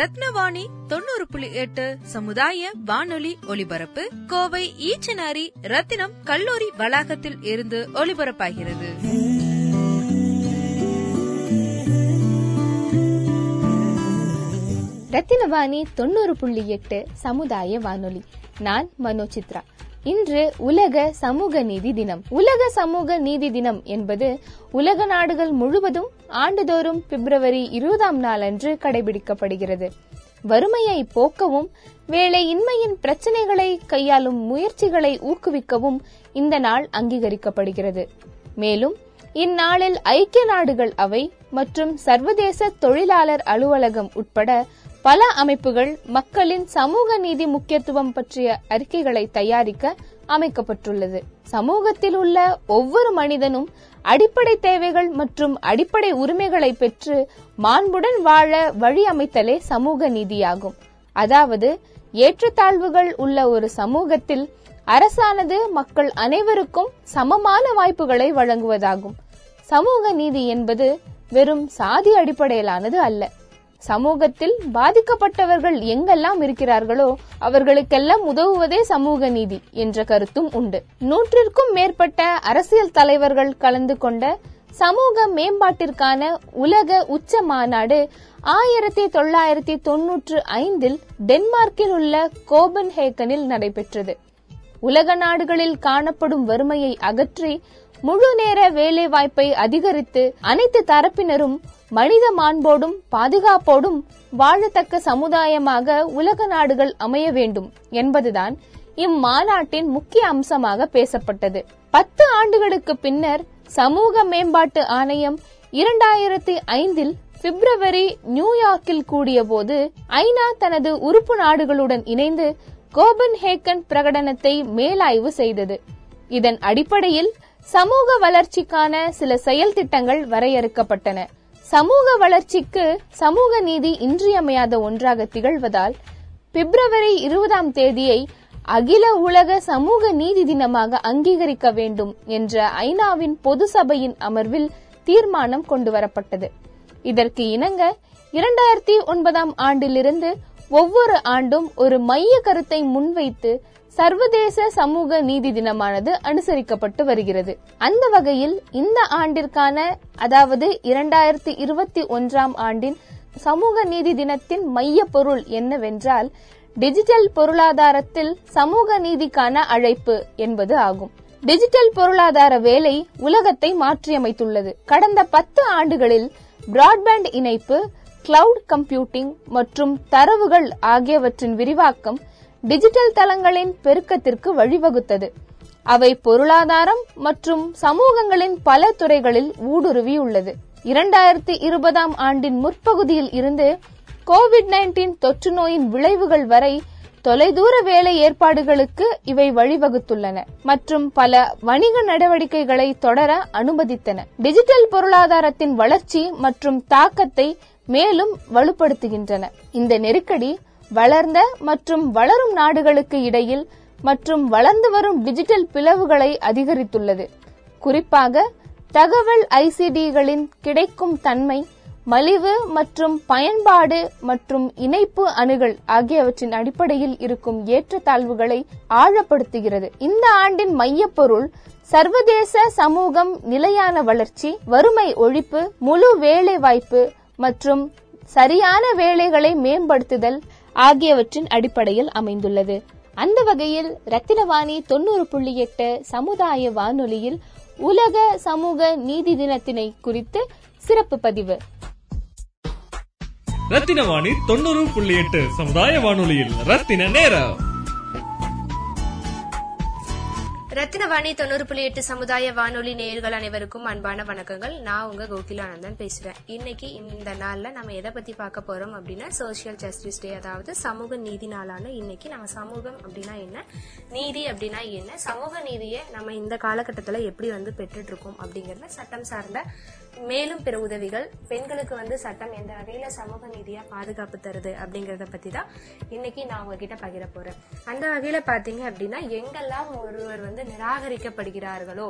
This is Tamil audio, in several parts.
ரத்னவாணி தொண்ணூறு புள்ளி எட்டு சமுதாய வானொலி ஒலிபரப்பு கோவை ஈச்சனாரி ரத்தினம் கல்லூரி வளாகத்தில் இருந்து ஒலிபரப்பாகிறது. ரத்தினவாணி தொண்ணூறு புள்ளி எட்டு சமுதாய வானொலி. நான் மனோ சித்ரா இன்று உலக சமூக நீதி தினம். உலக சமூக நீதி தினம் என்பது உலக நாடுகள் முழுவதும் ஆண்டுதோறும் பிப்ரவரி இருபதாம் நாள் அன்று கடைபிடிக்கப்படுகிறது. வறுமையை போக்கவும் வேலையின்மையின் பிரச்சனைகளை கையாளும் முயற்சிகளை ஊக்குவிக்கவும் இந்த நாள் அங்கீகரிக்கப்படுகிறது. மேலும் இந்நாளில் ஐக்கிய நாடுகள் அவை மற்றும் சர்வதேச தொழிலாளர் அலுவலகம் உட்பட பல அமைப்புகள் மக்களின் சமூக நீதி முக்கியத்துவம் பற்றிய அறிக்கைகளை தயாரிக்க அமைக்கப்பட்டுள்ளது. சமூகத்தில் உள்ள ஒவ்வொரு மனிதனும் அடிப்படை தேவைகள் மற்றும் அடிப்படை உரிமைகளை பெற்று மாண்புடன் வாழ வழி அமைத்தலே சமூக நீதியாகும். அதாவது ஏற்றத்தாழ்வுகள் உள்ள ஒரு சமூகத்தில் அரசானது மக்கள் அனைவருக்கும் சமமான வாய்ப்புகளை வழங்குவதாகும். சமூக நீதி என்பது வெறும் சாதி அடிப்படையிலானது அல்ல. சமூகத்தில் பாதிக்கப்பட்டவர்கள் எங்கெல்லாம் இருக்கிறார்களோ அவர்களுக்கெல்லாம் உதவுவதே சமூக நீதி என்ற கருத்தும் உண்டு. நூற்றிற்கும் மேற்பட்ட அரசியல் தலைவர்கள் கலந்து கொண்ட சமூக மேம்பாட்டிற்கான உலக உச்ச மாநாடு ஆயிரத்தி தொள்ளாயிரத்தி தொன்னூற்று ஐந்தில் டென்மார்க்கில் உள்ள கோபன்ஹேகனில் நடைபெற்றது. உலக நாடுகளில் காணப்படும் வறுமையை அகற்றி முழு நேர வேலை வாய்ப்பை அதிகரித்து அனைத்து தரப்பினரும் மனித மாண்போடும் பாதுகாப்போடும் வாழத்தக்க சமுதாயமாக உலக நாடுகள் அமைய வேண்டும் என்பதுதான் இம்மாநாட்டின் முக்கிய அம்சமாக பேசப்பட்டது. பத்து ஆண்டுகளுக்கு பின்னர் சமூக மேம்பாட்டு ஆணையம் இரண்டாயிரத்தி ஐந்தில் பிப்ரவரி நியூயார்க்கில் கூடியபோது ஐநா தனது உறுப்பு நாடுகளுடன் இணைந்து கோபன்ஹேக்கன் பிரகடனத்தை மேலாய்வு செய்தது. இதன் அடிப்படையில் சமூக வளர்ச்சிக்கான சில செயல் திட்டங்கள் வரையறுக்கப்பட்டன. சமூக வளர்ச்சிக்கு சமூக நீதி இன்றியமையாத ஒன்றாக திகழ்வதால் பிப்ரவரி இருபதாம் தேதியை அகில உலக சமூக நீதி தினமாக அங்கீகரிக்க வேண்டும் என்ற ஐநாவின் பொது சபையின் அமர்வில் தீர்மானம் கொண்டுவரப்பட்டது. இதற்கு இணங்க இரண்டாயிரத்தி ஒன்பதாம் ஆண்டிலிருந்து ஒவ்வொரு ஆண்டும் ஒரு மைய கருத்தை முன்வைத்து சர்வதேச சமூக நீதி தினமானது அனுசரிக்கப்பட்டு வருகிறது. அந்த வகையில் இந்த ஆண்டிற்கான அதாவது இரண்டாயிரத்தி இருபத்தி ஒன்றாம் ஆண்டின் சமூக நீதி தினத்தின் மைய பொருள் என்னவென்றால் டிஜிட்டல் பொருளாதாரத்தில் சமூக நீதிக்கான அழைப்பு என்பது ஆகும். டிஜிட்டல் பொருளாதார வேலை உலகத்தை மாற்றியமைத்துள்ளது. கடந்த பத்து ஆண்டுகளில் பிராட்பேண்ட் இணைப்பு கிளவுட் கம்ப்யூட்டிங் மற்றும் தரவுகள் ஆகியவற்றின் விரிவாக்கம் டிஜிட்டல் தளங்களின் பெருக்கத்திற்கு வழிவகுத்தது. அவை பொருளாதாரம் மற்றும் சமூகங்களின் பல துறைகளில் ஊடுருவியுள்ளது. இரண்டாயிரத்தி இருபதாம் ஆண்டின் முற்பகுதியில் இருந்து கோவிட் நைன்டீன் தொற்று நோயின் விளைவுகள் வரை தொலைதூர வேலை ஏற்பாடுகளுக்கு இவை வழிவகுத்துள்ளன மற்றும் பல வணிக நடவடிக்கைகளை தொடர அனுமதித்தன. டிஜிட்டல் பொருளாதாரத்தின் வளர்ச்சி மற்றும் தாக்கத்தை மேலும் வலுப்படுத்துகின்றன. இந்த நெருக்கடி வளர்ந்த மற்றும் வளரும் நாடுகளுக்கு இடையில் மற்றும் வளர்ந்து வரும் டிஜிட்டல் பிளவுகளை அதிகரித்துள்ளது. குறிப்பாக தகவல் ஐசிடிகளின் கிடைக்கும் தன்மை மலிவு மற்றும் பயன்பாடு மற்றும் இணைப்பு அணுகல் ஆகியவற்றின் அடிப்படையில் இருக்கும் ஏற்றத்தாழ்வுகளை ஆழப்படுத்துகிறது. இந்த ஆண்டின் மையப்பொருள் சர்வதேச சமூகம் நிலையான வளர்ச்சி வறுமை ஒழிப்பு முழு வேலை வாய்ப்பு மற்றும் சரியான வேலைகளை மேம்படுத்துதல் ஆகியவற்றின் அடிப்படையில் அமைந்துள்ளது. அந்த வகையில் ரத்தினவாணி தொண்ணூறு புள்ளி எட்டு சமுதாய வானொலியில் உலக சமூக நீதி தினத்தினை குறித்து சிறப்பு பதிவு. ரத்தின வாணி தொண்ணூறு புள்ளி எட்டு சமுதாய வானொலியில் ரத்தின நேரம். ரத்தினவாணி தொண்ணூறு புள்ளி எட்டு சமுதாய வானொலி நேயர்கள் அனைவருக்கும் அன்பான வணக்கங்கள். நான் உங்க கோகிலானந்தன் பேசுறேன். இன்னைக்கு இந்த நாள்ல நம்ம எதை பத்தி பார்க்க போறோம் அப்படின்னா சோசியல் ஜஸ்டிஸ் டே அதாவது சமூக நீதி நாளான இன்னைக்கு நம்ம சமூகம் அப்படின்னா என்ன நீதி அப்படின்னா என்ன சமூக நீதியை நம்ம இந்த காலகட்டத்துல எப்படி வந்து பெற்றுட்டு இருக்கோம் அப்படிங்கறத சட்டம் சார்ந்த மேலும் பிற உதவிகள் பெண்களுக்கு வந்து சட்டம் எந்த வகையில சமூக நீதியா பாதுகாப்பு தருது அப்படிங்கறத பத்தி தான் இன்னைக்கு நான் உங்ககிட்ட பகிர போறேன். அந்த வகையில பாத்தீங்க அப்படின்னா எங்கெல்லாம் ஒருவர் வந்து வந்து நிராகரிக்கப்படுகிறார்களோ?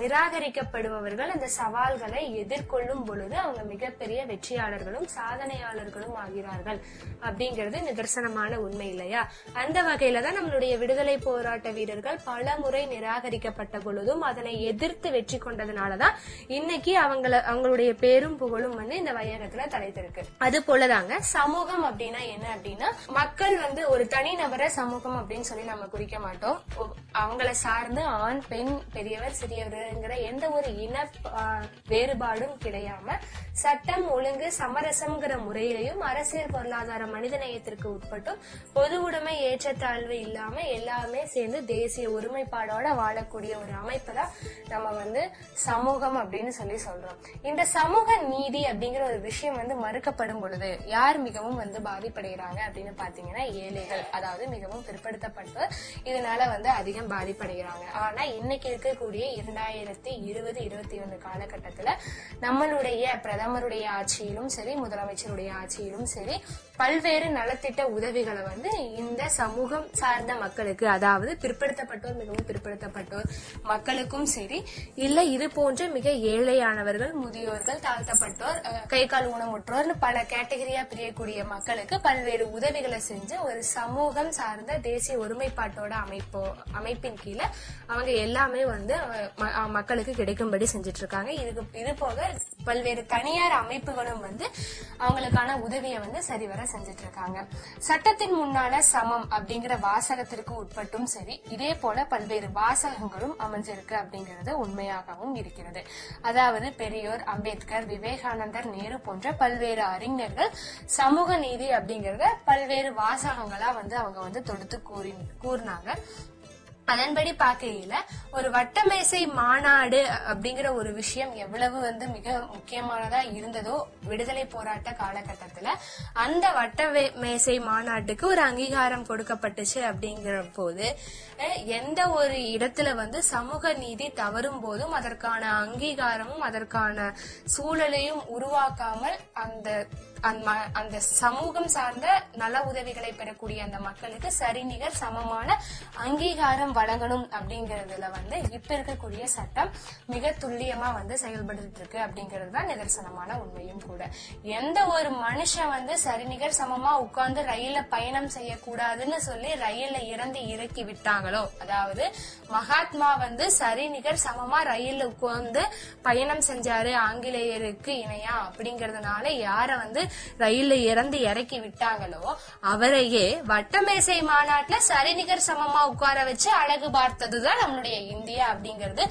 நிராகரிக்கப்படுபவர்கள் அந்த சவால்களை எதிர்கொள்ளும் பொழுது அவங்க மிகப்பெரிய வெற்றியாளர்களும் சாதனையாளர்களும் ஆகிறார்கள் அப்படிங்கிறது நிதர்சனமான உண்மை இல்லையா? அந்த வகையில தான் நம்மளுடைய விடுதலை போராட்ட வீரர்கள் பல முறை நிராகரிக்கப்பட்ட பொழுதும் அதனை எதிர்த்து வெற்றி கொண்டதுனாலதான் இன்னைக்கு அவங்கள அவங்களுடைய பேரும் புகழும் வந்து இந்த வையகத்துல தலைத்திருக்கு அது போலதாங்க சமூகம் அப்படின்னா என்ன அப்படின்னா மக்கள் வந்து ஒரு தனிநபரை சமூகம் அப்படின்னு சொல்லி நம்ம குறிக்க மாட்டோம். அவங்கள சா சார்ந்து ஆண் பெண் பெரியவர் சிறியவர்ங்கிற எந்த ஒரு இன வேறுபாடும் கிடையாம சட்டம் ஒழுங்கு சமரசம்ங்கிற முறையிலையும் அரசியல் பொருளாதார மனிதநேயத்திற்கு உட்பட்டும் பொது உடைமை ஏற்றத்தாழ்வு இல்லாம எல்லாமே சேர்ந்து தேசிய ஒருமைப்பாடோட வாழக்கூடிய ஒரு அமைப்பு தான் நம்ம வந்து சமூகம் அப்படின்னு சொல்லி சொல்றோம். இந்த சமூக நீதி அப்படிங்கிற ஒரு விஷயம் வந்து மறுக்கப்படும் பொழுது யார் மிகவும் வந்து பாதிப்படைகிறாங்க அப்படின்னு பாத்தீங்கன்னா ஏழைகள் அதாவது மிகவும் பிற்படுத்தப்பட்டு இதனால வந்து அதிகம் பாதிப்படைகிறாங்க. ஆனா இன்னைக்கு இருக்கக்கூடிய இரண்டாயிரத்தி இருபது இருபத்தி ஒன்று காலகட்டத்துல நம்மளுடைய பிரதமருடைய ஆட்சியிலும் சரி முதலமைச்சருடைய ஆட்சியிலும் சரி பல்வேறு நலத்திட்ட உதவிகளை வந்து இந்த சமூகம் சார்ந்த மக்களுக்கு அதாவது பிற்படுத்தப்பட்டோர் மிகவும் பிற்படுத்தப்பட்டோர் மக்களுக்கும் சரி இல்ல இது போன்ற மிக ஏழையானவர்கள் முதியோர்கள் தாழ்த்தப்பட்டோர் கை கால் ஊனமுற்றோர்னு பல கேட்டகரியா பிரியக்கூடிய மக்களுக்கு பல்வேறு உதவிகளை செஞ்சு ஒரு சமூகம் சார்ந்த தேசிய ஒருமைப்பாட்டோட அமைப்போ அமைப்பின் கீழே அவங்க எல்லாமே வந்து மக்களுக்கு கிடைக்கும்படி செஞ்சுட்டு இருக்காங்க இதுக்கு இது போக பல்வேறு தனியார் அமைப்புகளும் வந்து அவங்களுக்கான உதவியை வந்து சரிவர செஞ்சுட்டு இருக்காங்க சட்டத்தின் முன்னால சமம் அப்படிங்கிற வாசகத்திற்கு உட்பட்டும் சரி இதே போல பல்வேறு வாசகங்களும் அமைஞ்சிருக்கு அப்படிங்கிறது உண்மையாகவும் இருக்கிறது. அதாவது பெரியோர் அம்பேத்கர் விவேகானந்தர் நேரு போன்ற பல்வேறு அறிஞர்கள் சமூக நீதி அப்படிங்கறத பல்வேறு வாசகங்களா வந்து அவங்க வந்து தொடுத்து கூறி கூறினாங்க. அதன்படி பார்க்கையில ஒரு வட்டமேசை மாநாடு அப்படிங்கிற ஒரு விஷயம் எவ்வளவு வந்து மிக முக்கியமானதா இருந்ததோ விடுதலை போராட்ட காலகட்டத்துல அந்த வட்ட மேசை மாநாட்டுக்கு ஒரு அங்கீகாரம் கொடுக்கப்பட்டுச்சு அப்படிங்கிற போது எந்த ஒரு இடத்துல வந்து சமூக நீதி தவறும் போதும் அதற்கான அங்கீகாரமும் அதற்கான சூழலையும் உருவாக்காமல் அந்த அந்த ம- அந்த சமூகம் சார்ந்த நல உதவிகளை பெறக்கூடிய அந்த மக்களுக்கு சரிநிகர் சமமான அங்கீகாரம் வழங்கணும் அப்படிங்கறதுல வந்து இப்ப இருக்கக்கூடிய சட்டம் மிக துல்லியமா வந்து செயல்பட்டு இருக்கு அப்படிங்கிறது தான் நிதர்சனமான உண்மையும் கூட. எந்த ஒரு மனுஷன் வந்து சரிநிகர் சமமா உட்கார்ந்து ரயில பயணம் செய்யக்கூடாதுன்னு சொல்லி ரயில்ல இறந்து இறக்கி விட்டாங்களோ அதாவது மகாத்மா வந்து சரிநிகர் சமமா ரயில்ல உட்கார்ந்து பயணம் செஞ்சாரு ஆங்கிலேயருக்கு இணையா அப்படிங்கறதுனால யார வந்து ரயில்ல இறந்து இறக்கி விட்டாங்களோ அவரையே வட்டமேசை மாநாட்டுல சரிநிகர் சமமா உட்கார வச்சு அழகு பார்த்ததுதான் நம்மளுடைய இந்தியா அப்படிங்கிறது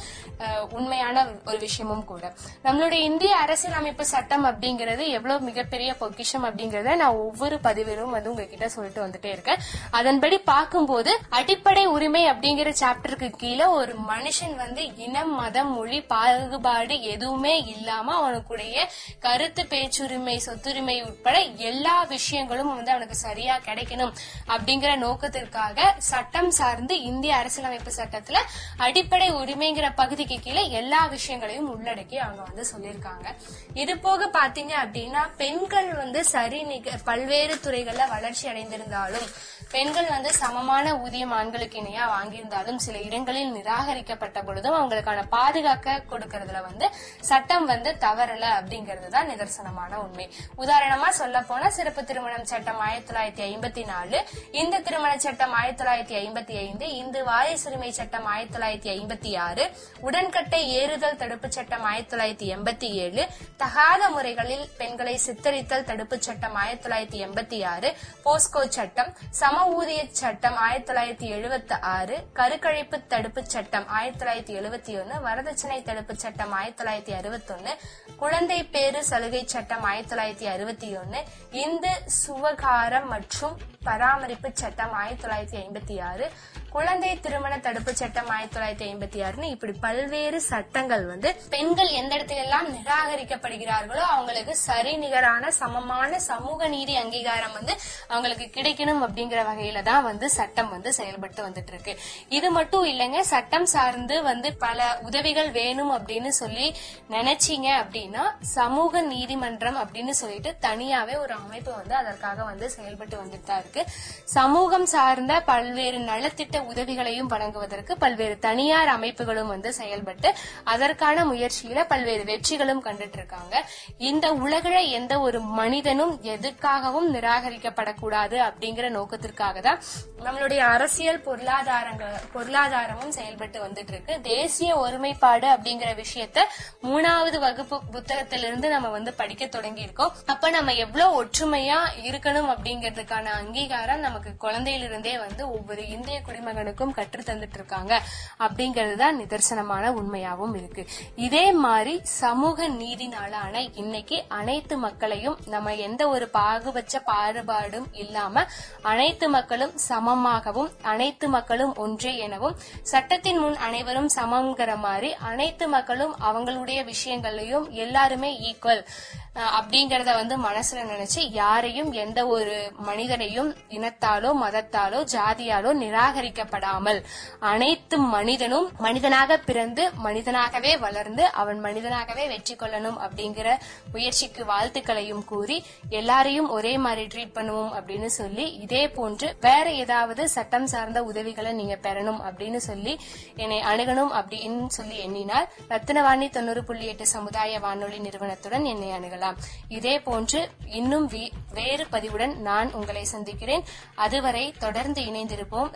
உண்மையான ஒரு விஷயமும் கூட. நம்மளுடைய இந்திய அரசியலமைப்பு சட்டம் அப்படிங்கிறது எவ்வளவு மிகப்பெரிய பொக்கிஷம் அப்படிங்கறத நான் ஒவ்வொரு பதிவிலும் வந்து உங்ககிட்ட சொல்லிட்டு வந்துட்டே இருக்கேன். அதன்படி பார்க்கும்போது அடிப்படை உரிமை அப்படிங்கிற சாப்டருக்கு கீழே ஒரு மனுஷன் வந்து இனம் மதம் மொழி பாகுபாடு எதுவுமே இல்லாம அவனுக்குடைய கருத்து பேச்சுரிமை சொத்துரிமை உட்பட எல்லா விஷயங்களும் வந்து அவனுக்கு சரியா கிடைக்கணும் அப்படிங்கிற நோக்கத்திற்காக சட்டம் சார்ந்து இந்திய அரசியலமைப்பு சட்டத்துல அடிப்படை உரிமைங்கிற பகுதிக்கு கீழே எல்லா விஷயங்களையும் உள்ளடக்கி அவங்க வந்து சொல்லியிருக்காங்க. இது போக பாத்தீங்க அப்படின்னா பெண்கள் வந்து சரி நிக பல்வேறு துறைகள்ல வளர்ச்சி அடைந்திருந்தாலும் பெண்கள் வந்து சமமான ஊதியம் ஆண்களுக்கு இணையா வாங்கியிருந்தாலும் சில இடங்களில் நிராகரிக்கப்பட்ட பொழுதும் அவங்களுக்கான பாதுகாக்க கொடுக்கறதுல வந்து சட்டம் வந்து தவறல அப்படிங்கிறது தான் நிதர்சனமான உண்மை. உதாரணம் சொல்ல போனா சிறப்பு திருமணம் சட்டம் ஆயிரத்தி தொள்ளாயிரத்தி ஐம்பத்தி நாலு இந்து திருமண சட்டம் ஆயிரத்தி தொள்ளாயிரத்தி ஐம்பத்தி ஐந்து இந்து வாரிசுரிமை சட்டம் ஆயிரத்தி தொள்ளாயிரத்தி ஐம்பத்தி ஆறு உடன்கட்டை ஏறுதல் தடுப்பு சட்டம் ஆயிரத்தி தொள்ளாயிரத்தி எண்பத்தி ஏழு தகாத முறைகளில் பெண்களை சித்தரித்தல் தடுப்பு சட்டம் ஆயிரத்தி தொள்ளாயிரத்தி எண்பத்தி ஆறு போஸ்கோ சட்டம் சம ஊதிய சட்டம் ஆயிரத்தி தொள்ளாயிரத்தி எழுபத்தி ஆறு கருக்கழிப்பு தடுப்பு சட்டம் ஆயிரத்தி தொள்ளாயிரத்தி எழுபத்தி ஒன்னு வரதட்சணை தடுப்பு சட்டம் ஆயிரத்தி தொள்ளாயிரத்தி அறுபத்தி ஒன்னு குழந்தை பேறு சலுகை சட்டம் ஆயிரத்தி தொள்ளாயிரத்தி இருபத்தி ஒன்னு. இந்து சுவகாரம் மற்றும் பராமரிப்பு சட்டம் ஆயிரத்தி தொள்ளாயிரத்தி ஐம்பத்தி ஆறு. குழந்தை திருமண தடுப்பு சட்டம் ஆயிரத்தி தொள்ளாயிரத்தி ஐம்பத்தி ஆறுன்னு இப்படி பல்வேறு சட்டங்கள் வந்து பெண்கள் எந்த இடத்துல எல்லாம் நிராகரிக்கப்படுகிறார்களோ அவங்களுக்கு சரி நிகரான சமமான சமூக நீதி அங்கீகாரம் வந்து அவங்களுக்கு கிடைக்கணும் அப்படிங்கிற வகையில தான் வந்து சட்டம் வந்து செயல்பட்டு வந்துட்டு இருக்கு இது மட்டும் இல்லைங்க சட்டம் சார்ந்து வந்து பல உதவிகள் வேணும் அப்படின்னு சொல்லி நினைச்சீங்க அப்படின்னா சமூக நீதிமன்றம் அப்படின்னு சொல்லிட்டு தனியாவே ஒரு அமைப்பு வந்து அதற்காக வந்து செயல்பட்டு வந்துட்டு தான் இருக்கு. சமூகம் சார்ந்த பல்வேறு நலத்திட்ட உதவிகளையும் வழங்குவதற்கு பல்வேறு தனியார் அமைப்புகளும் வந்து செயல்பட்டு அதற்கான முயற்சியில பல்வேறு வெற்றிகளும் கண்டுட்டு இருக்காங்க இந்த உலகில எந்த ஒரு மனிதனும் எதுக்காகவும் நிராகரிக்கப்படக்கூடாது அப்படிங்கிற நோக்கத்திற்காக தான் நம்மளுடைய அரசியல் பொருளாதாரங்கள் பொருளாதாரமும் செயல்பட்டு வந்துட்டு இருக்கு தேசிய ஒருமைப்பாடு அப்படிங்கிற விஷயத்த மூணாவது வகுப்பு புத்தகத்திலிருந்து நம்ம வந்து படிக்க தொடங்கி இருக்கோம் அப்ப நம்ம எவ்வளவு ஒற்றுமையா இருக்கணும் அப்படிங்கிறதுக்கான அங்கீகாரம் நமக்கு குழந்தையிலிருந்தே வந்து ஒவ்வொரு இந்திய மகனுக்கும் கற்று தந்துட்டு இருக்காங்க அப்படிங்கிறது தான் நிதர்சனமான உண்மையாகவும் இருக்கு. இதே மாதிரி சமூக நீதி நாளான இன்னைக்கு அனைத்து மக்களையும் நம்ம எந்த ஒரு பாகுபட்ச பாகுபாடும் இல்லாம அனைத்து மக்களும் சமமாகவும் அனைத்து மக்களும் ஒன்றே எனவும் சட்டத்தின் முன் அனைவரும் சமம்ங்கிற மாதிரி அனைத்து மக்களும் அவங்களுடைய விஷயங்களையும் எல்லாருமே ஈக்குவல் அப்படிங்கறத வந்து மனசுல நினைச்சு யாரையும் எந்த ஒரு மனிதனையும் இனத்தாலோ மதத்தாலோ ஜாதியாலோ நிராகரிக்கப்படாமல் அனைத்து மனிதனும் மனிதனாக பிறந்து மனிதனாகவே வளர்ந்து அவன் மனிதனாகவே வெற்றி கொள்ளணும் அப்படிங்கிற முயற்சிக்கு வாழ்த்துக்களையும் கூறி எல்லாரையும் ஒரே மாதிரி ட்ரீட் பண்ணுவோம் அப்படின்னு சொல்லி இதே போன்று வேற ஏதாவது சட்டம் சார்ந்த உதவிகளை நீங்க பெறணும் அப்படின்னு சொல்லி என்னை அணுகணும் அப்படின்னு சொல்லி எண்ணினால் ரத்தினவாணி தொண்ணூறு புள்ளி எட்டு சமுதாய வானொலி நிறுவனத்துடன் என்னை அணுகலாம். இதே போன்று இன்னும் வேறு பதிவுடன் நான் உங்களை சந்திக்கிறேன். அதுவரை தொடர்ந்து இணைந்திருப்போம்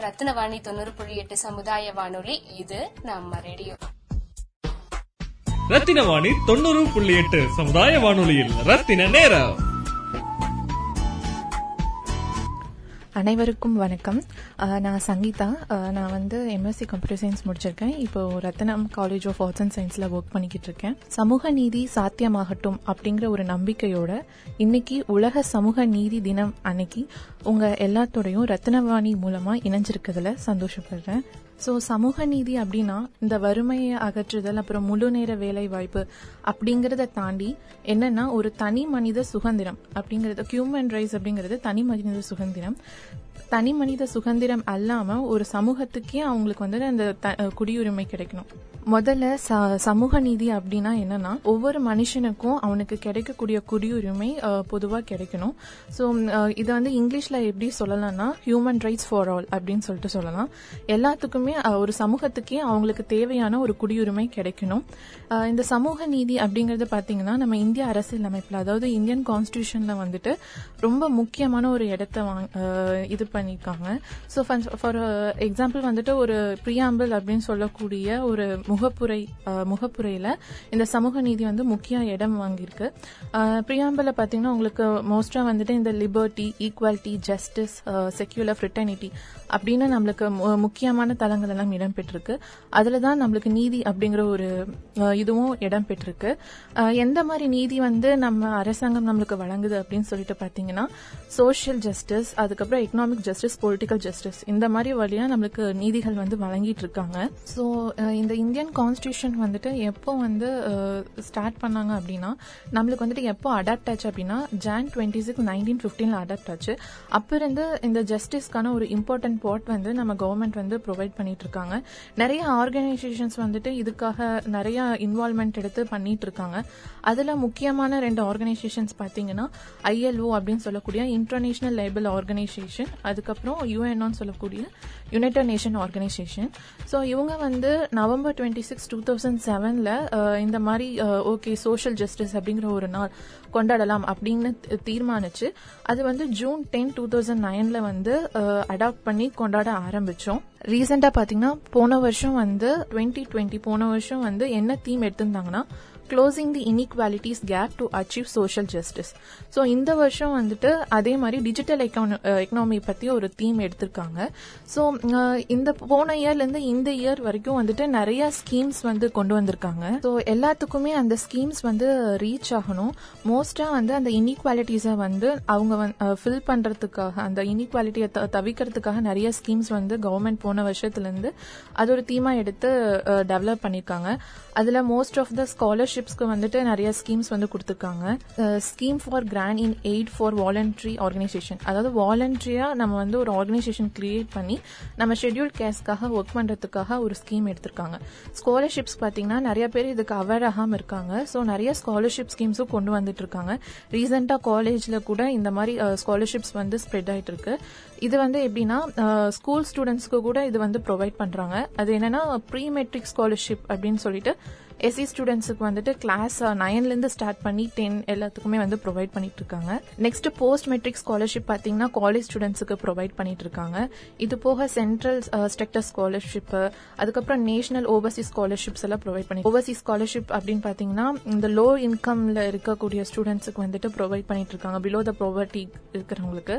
ரத்தினவாணி தொண்ணூறு புள்ளி எட்டு சமுதாய வானொலி. இது நம்ம ரேடியோ. ரத்தின வாணி தொண்ணூறு புள்ளி எட்டு சமுதாய வானொலியில் ரத்தின நேரம். அனைவருக்கும் வணக்கம். நான் சங்கீதா. நான் வந்து எம்எஸ்சி கம்ப்யூட்டர் சயின்ஸ் முடிச்சிருக்கேன். இப்போ Rathnam college of arts and சயின்ஸ்ல ஒர்க் பண்ணிக்கிட்டு இருக்கேன் சமூக நீதி சாத்தியமாகட்டும் அப்படிங்கிற ஒரு நம்பிக்கையோட இன்னைக்கு உலக சமூக நீதி தினம் அன்னைக்கு உங்க எல்லாத்தோடையும் ரத்னவாணி மூலமா இணைஞ்சிருக்கிறதுல சந்தோஷப்படுறேன். ஸோ சமூக நீதி அப்படின்னா இந்த வறுமையை அகற்றுதல் அப்புறம் முழு நேர வேலை வாய்ப்பு அப்படிங்கறத தாண்டி என்னன்னா ஒரு தனி மனித சுதந்திரம் அப்படிங்கறது ஹியூமன் ரைட்ஸ் அப்படிங்கிறது தனி மனித சுதந்திரம். தனி மனித சுதந்திரம் அல்லாம ஒரு சமூகத்துக்கே அவங்களுக்கு வந்து அந்த த- குடியுரிமை கிடைக்கணும். முதல்ல ச- சமூக நீதி அப்படின்னா என்னன்னா ஒவ்வொரு மனுஷனுக்கும் அவனுக்கு கிடைக்கக்கூடிய குடியுரிமை பொதுவாக கிடைக்கணும். ஸோ இதை வந்து இங்கிலீஷ்ல எப்படி சொல்லலாம்னா ஹியூமன் ரைட்ஸ் ஃபார் ஆல் அப்படின்னு சொல்லிட்டு சொல்லலாம். எல்லாத்துக்குமே ஒரு சமூகத்துக்கே அவங்களுக்கு தேவையான ஒரு குடியுரிமை கிடைக்கணும். இந்த சமூக நீதி அப்படிங்கறது பாத்தீங்கன்னா நம்ம இந்திய அரசியலமைப்பில் அதாவது இந்தியன் கான்ஸ்டியூஷன்ல வந்துட்டு ரொம்ப முக்கியமான ஒரு இடத்த வாங்க- அஹ், இது பண்ணியிருக்காங்க ஸோ ஃபார் எக்ஸாம்பிள் uh, வந்துட்டு ஒரு ப்ரியாம்பிள் அப்படின்னு சொல்லக்கூடிய ஒரு முகப்புரை uh, முகப்புரையில் இந்த சமூக நீதி வந்து முக்கிய இடம் வாங்கியிருக்கு. Uh, ப்ரியாம்பிளில் பார்த்தீங்கன்னா உங்களுக்கு மோஸ்ட்டாக வந்துட்டு இந்த liberty equality justice secular fraternity அப்படின்னு நம்மளுக்கு மு- முக்கியமான தளங்கள் எல்லாம் இடம்பெற்றிருக்கு அதில் தான் நம்மளுக்கு நீதி அப்படிங்கிற ஒரு இதுவும் இடம்பெற்றிருக்கு எந்த மாதிரி நீதி வந்து நம்ம அரசாங்கம் நம்மளுக்கு வழங்குது அப்படின்னு சொல்லிட்டு பார்த்தீங்கன்னா சோஷியல் ஜஸ்டிஸ் அதுக்கப்புறம் எக்கனாமிக் ஜஸ்டிஸ் பொலிட்டிக்கல் ஜஸ்டிஸ் இந்த மாதிரி வழியா நம்மளுக்கு நீதிகள் வந்து வழங்கிட்டு இருக்காங்க. ஸோ இந்த இந்தியன் கான்ஸ்டியூஷன் வந்துட்டு எப்போ வந்து ஸ்டார்ட் பண்ணாங்க அப்படின்னா நம்மளுக்கு வந்துட்டு எப்போ அடாப்ட் ஆச்சு அப்படின்னா ஜான் டுவெண்ட்டி சிக்ஸ் நைன்டீன் ஃபிஃப்டீன்ல அடாப்ட் ஆச்சு. அப்போ இருந்து இந்த ஜஸ்டிஸ்க்கான ஒரு இம்பார்ட்டன்ட் பார்ட் வந்து நம்ம கவர்மெண்ட் வந்து ப்ரொவைட் பண்ணிட்டு இருக்காங்க. நிறைய ஆர்கனைசேஷன்ஸ் வந்துட்டு இதுக்காக நிறைய இன்வால்மெண்ட் எடுத்து பண்ணிட்டு இருக்காங்க. அதுல முக்கியமான ரெண்டு ஆர்கனைசேஷன்ஸ் பார்த்தீங்கன்னா ஐஎல்ஓ அப்படின்னு சொல்லக்கூடிய இன்டர்நேஷனல் லேபிள் ஆர்கனைசேஷன் அது அதுக்கப்புறம் யூஎன்ஓன்னு சொல்லக்கூடிய யுனைடெட் நேஷன் ஆர்கனைசேஷன் ஸோ இவங்க வந்து November twenty six two thousand செவன்ல இந்த மாதிரி ஓகே சோஷியல் ஜஸ்டிஸ் அப்படிங்கிற ஒரு நாள் கொண்டாடலாம் அப்படின்னு தீர்மானிச்சு. அது வந்து ஜூன் டென் டூ தௌசண்ட் நைனில் வந்து அடாப்ட் பண்ணி கொண்டாட ஆரம்பித்தோம் ரீசெண்டாக பார்த்தீங்கன்னா போன வருஷம் வந்து டுவெண்ட்டி டுவெண்ட்டி போன வருஷம் வந்து என்ன theme எடுத்திருந்தாங்கன்னா closing the inequalities gap to achieve social justice so இந்த வருஷம் வந்துட்டு அதே மாதிரி டிஜிட்டல் எக்கனாமி பற்றி ஒரு தீம் எடுத்திருக்காங்க. ஸோ uh, இந்த போன இயர்லேருந்து இந்த இயர் வரைக்கும் வந்துட்டு நிறைய ஸ்கீம்ஸ் வந்து கொண்டு வந்திருக்காங்க. ஸோ எல்லாத்துக்குமே அந்த ஸ்கீம்ஸ் வந்து ரீச் ஆகணும். மோஸ்டாக வந்து அந்த இன்இக்வாலிட்டிஸை வந்து அவங்க ஃபில் uh, பண்ணுறதுக்காக அந்த இன்இக்வாலிட்டியை தவிக்கிறதுக்காக நிறைய ஸ்கீம்ஸ் வந்து கவர்மெண்ட் போன வருஷத்துலேருந்து அது ஒரு தீமாக எடுத்து டெவலப் பண்ணியிருக்காங்க அதில் மோஸ்ட் ஆஃப் த ஸ்காலர்ஷிப் ஸ்காலர்ஷிப்ஸ்க்கு வந்துட்டு நிறைய ஸ்கீம்ஸ் வந்து கொடுத்துருக்காங்க. Scheme for grant in aid for voluntary organisation அதாவது வாலண்ட்ரியாக நம்ம வந்து ஒரு ஆர்கனைசேஷன் கிரியேட் பண்ணி நம்ம ஷெட்யூல் கேஸ்க்காக ஒர்க் பண்ணுறதுக்காக ஒரு ஸ்கீம் எடுத்திருக்காங்க. ஸ்காலர்ஷிப்ஸ் பார்த்தீங்கன்னா நிறைய பேர் இதுக்கு அவேர் ஆகாமல் இருக்காங்க. ஸோ நிறைய ஸ்காலர்ஷிப் ஸ்கீம்ஸும் கொண்டு வந்துட்டு இருக்காங்க ரீசெண்டாக காலேஜில் கூட இந்த மாதிரி ஸ்காலர்ஷிப்ஸ் வந்து ஸ்ப்ரெட் ஆகிட்டு இருக்கு இது வந்து எப்படின்னா ஸ்கூல் ஸ்டூடெண்ட்ஸ்க்கு கூட இது வந்து ப்ரொவைட் பண்ணுறாங்க அது என்னன்னா ப்ரீ மெட்ரிக் ஸ்காலர்ஷிப் அப்படின்னு சொல்லிட்டு எஸ்சி ஸ்டூடெண்ட்ஸுக்கு வந்துட்டு கிளாஸ் நைன்லேருந்து ஸ்டார்ட் பண்ணி டென் எல்லாத்துக்குமே வந்து ப்ரொவைட் பண்ணிட்டு இருக்காங்க நெக்ஸ்ட் போஸ்ட் மெட்ரிக் ஸ்காலர்ஷிப் பார்த்தீங்கன்னா காலேஜ் ஸ்டூடெண்ட்ஸுக்கு ப்ரொவைட் பண்ணிட்டு இருக்காங்க இது போக சென்ட்ரல் ஸ்ட்ரக்டர் ஸ்காலர்ஷிப் அதுக்கப்புறம் நேஷனல் ஓவர்சீஸ் ஸ்காலர்ஷிப்ஸ் எல்லாம் ப்ரொவைட் பண்ணி ஓவர்சீஸ் ஸ்காலர்ஷிப் அப்படின்னு பார்த்தீங்கன்னா இந்த லோ இன்கம்ல இருக்கக்கூடிய ஸ்டூடெண்ட்ஸுக்கு வந்துட்டு ப்ரொவைட் பண்ணிட்டு இருக்காங்க பிலோ த ப்ராவர்ட்டி இருக்கிறவங்களுக்கு.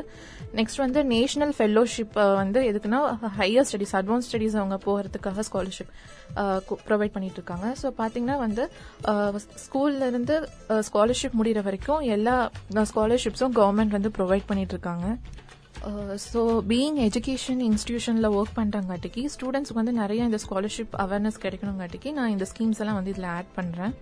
நெக்ஸ்ட் வந்து நேஷனல் ஃபெல்லோஷிப் வந்து எதுக்குன்னா ஹையர் ஸ்டடிஸ் அட்வான்ஸ் ஸ்டடிஸ் அவங்க போகிறதுக்காக ஸ்காலர்ஷிப் ப்ரொவைட் பண்ணிட்டு இருக்காங்க ஸோ பார்த்தீங்கன்னா வந்து ஸ்கூல்ல இருந்து ஸ்காலர்ஷிப் முடிகிற வரைக்கும் எல்லா ஸ்காலர்ஷிப்ஸும் கவர்மெண்ட் வந்து ப்ரொவைட் பண்ணிட்டு இருக்காங்க ஸோ பீயிங் எஜுகேஷன் இன்ஸ்டியூஷனில் ஒர்க் பண்ணுறங்காட்டிக்கு ஸ்டூடெண்ட்ஸ்க்கு வந்து நிறைய இந்த ஸ்காலர்ஷிப் அவேர்னஸ் கிடைக்கணுங்காட்டிக்கு நான் இந்த ஸ்கீம்ஸ் எல்லாம் வந்து இதில் ஆட் பண்ணுறேன்